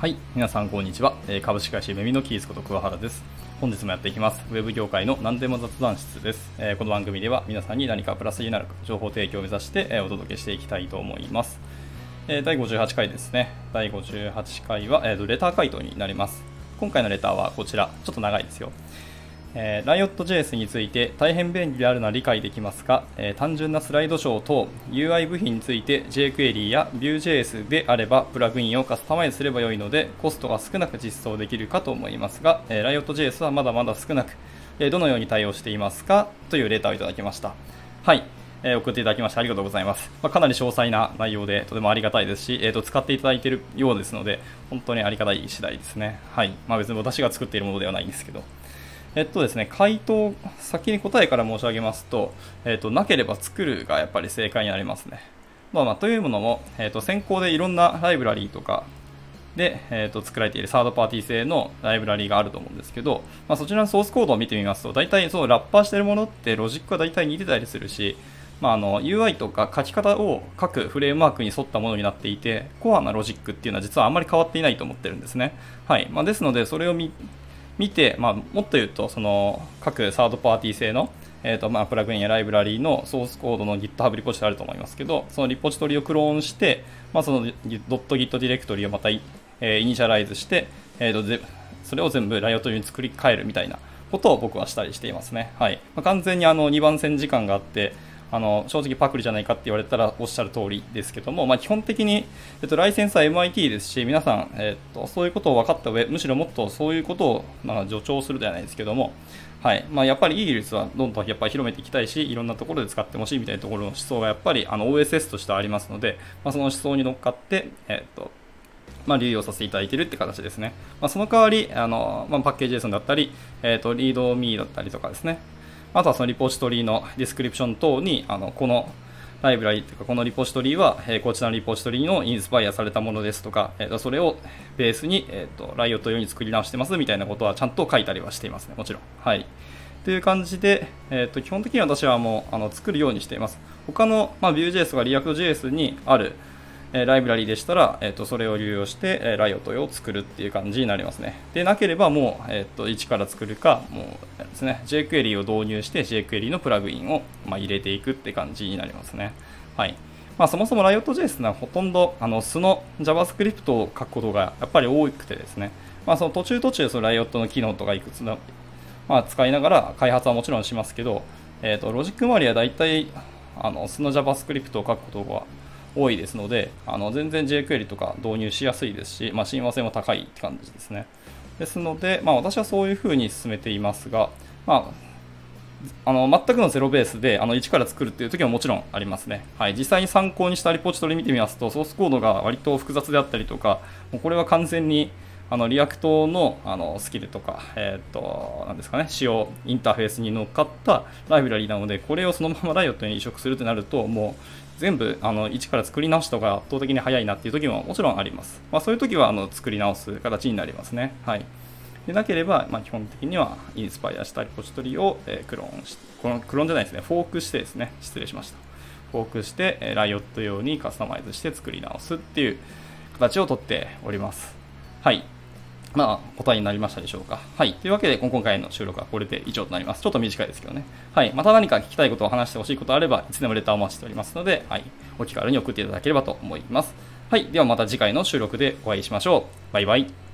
はい、皆さんこんにちは。え株式会社メミのキースこと桑原です。本日もやっていきます。ウェブ業界の何でも雑談室です。えこの番組では皆さんに何かプラスになる情報提供を目指して、えお届けしていきたいと思います。え第58回ですね。第58回は、えーレター回答になります。今回のレターはこちら。ちょっと長いですよ。えー、Riot.js について大変便利であるのは理解できますが、えー単純なスライドショー等 UI 部品について jQuery や Vue.js であればプラグインをカスタマイズすればよいのでコストが少なく実装できるかと思いますが、えー Riot.js はまだまだ少なく、えどのように対応していますか？というレターをいただきました。はい。え送っていただきましてありがとうございます。まあ、かなり詳細な内容でとてもありがたいですし、えー、と使っていただいているようですので、本当にありがたい次第ですね。はい。まあ、別に私が作っているものではないんですけど。えっとですね、回答、先に答えから申し上げますと、えっと、なければ作るがやっぱり正解になりますね。まあまあ、というものも、えっと、先行でいろんなライブラリーとかで、えっと、作られているサードパーティー製のライブラリーがあると思うんですけど、まあ、そちらのソースコードを見てみますと、大体そうラッパーしてるものってロジックは大体似てたりするし、まあ、あの UI とか書き方を各フレームワークに沿ったものになっていて、コアなロジックっていうのは実はあんまり変わっていないと思ってるんですね。はいまあ、ですので、それを見見て、まあ、もっと言うとその各サードパーティー製の、えーとまあ、プラグインやライブラリーのソースコードの GitHub リポジトリあると思いますけどそのリポジトリをクローンして、まあ、その .git ディレクトリをまた、えーイニシャライズして、えーとぜそれを全部ライオットに作り変えるみたいなことを僕はしたりしていますね、はい。まあ、完全にあの2番線時間があってあの正直パクリじゃないかって言われたらおっしゃる通りですけども、まあ、基本的に、えっと、ライセンスは MIT ですし皆さん、えっと、そういうことを分かった上むしろもっとそういうことを、まあ、助長するではないですけども、はいまあ、やっぱりいい技術はどんどんやっぱり広めていきたいしいろんなところで使ってほしいみたいなところの思想がやっぱりあの OSS としてありますので、まあ、その思想に乗っかって、えっとまあ、流用させていただいているって形ですね。まあ、その代わり、あのまあ、 package JSON だったり、えー、と README だったりとかですね。あとはそのリポジトリの description 等に、あのこのライブラリというか、このリポジトリは、えーこちらのリポジトリのインスパイアされたものですとか、えーとそれをベースに、えー、と Riot 用に作り直してますみたいなことはちゃんと書いたりはしていますね、もちろん。はい。という感じで、えー、と基本的に私はもうあの作るようにしています。他の、まあ、Vue.js とか React.js にある、えーライブラリでしたら、えー、とそれを流用して、えー、ライオット用を作るっていう感じになりますね。でなければもう、えー、と一から作るか、もうですね、jQuery を導入して jQuery のプラグインを、ま、入れていくって感じになりますね。はい。まあ、そもそも Riot.js はほとんどあの素の JavaScript を書くことがやっぱり多くてですね、まあ、その途中途中その Riot の機能とかいくつの、まあ、使いながら開発はもちろんしますけど、えー、とロジック周りは大体あの素の JavaScript を書くことが多いですので、あの全然 jQuery とか導入しやすいですし、まあ、親和性も高いって感じですね。ですので、まあ、私はそういうふうに進めていますが、まあ、あの全くのゼロベースであの一から作るっていう時ももちろんありますね。はい、実際に参考にしたリポジトリ見てみますと、ソースコードが割と複雑であったりとか、もうこれは完全にあの React のあのスキルとか、えー、となんですかね、仕様、インターフェースに乗っかったライブラリーなので、これをそのまま Riot に移植するとなると、もう全部あの一から作り直した方が圧倒的に早いなっていう時ももちろんあります。まあ、そういう時はあの作り直す形になりますね。はい。でなければ、まあ、基本的にはインスパイアしたリポジトリを、えクローンし、このクローンじゃないですね、フォークしてですね、失礼しました。フォークして、えライオット用にカスタマイズして作り直すっていう形をとっております。はい。まあ、答えになりましたでしょうか。はい。というわけで、今回の収録はこれで以上となります。ちょっと短いですけどね。はい。また何か聞きたいことを話してほしいことあれば、いつでもレターをお待ちしておりますので、はい。お気軽に送っていただければと思います。はい。ではまた次回の収録でお会いしましょう。バイバイ。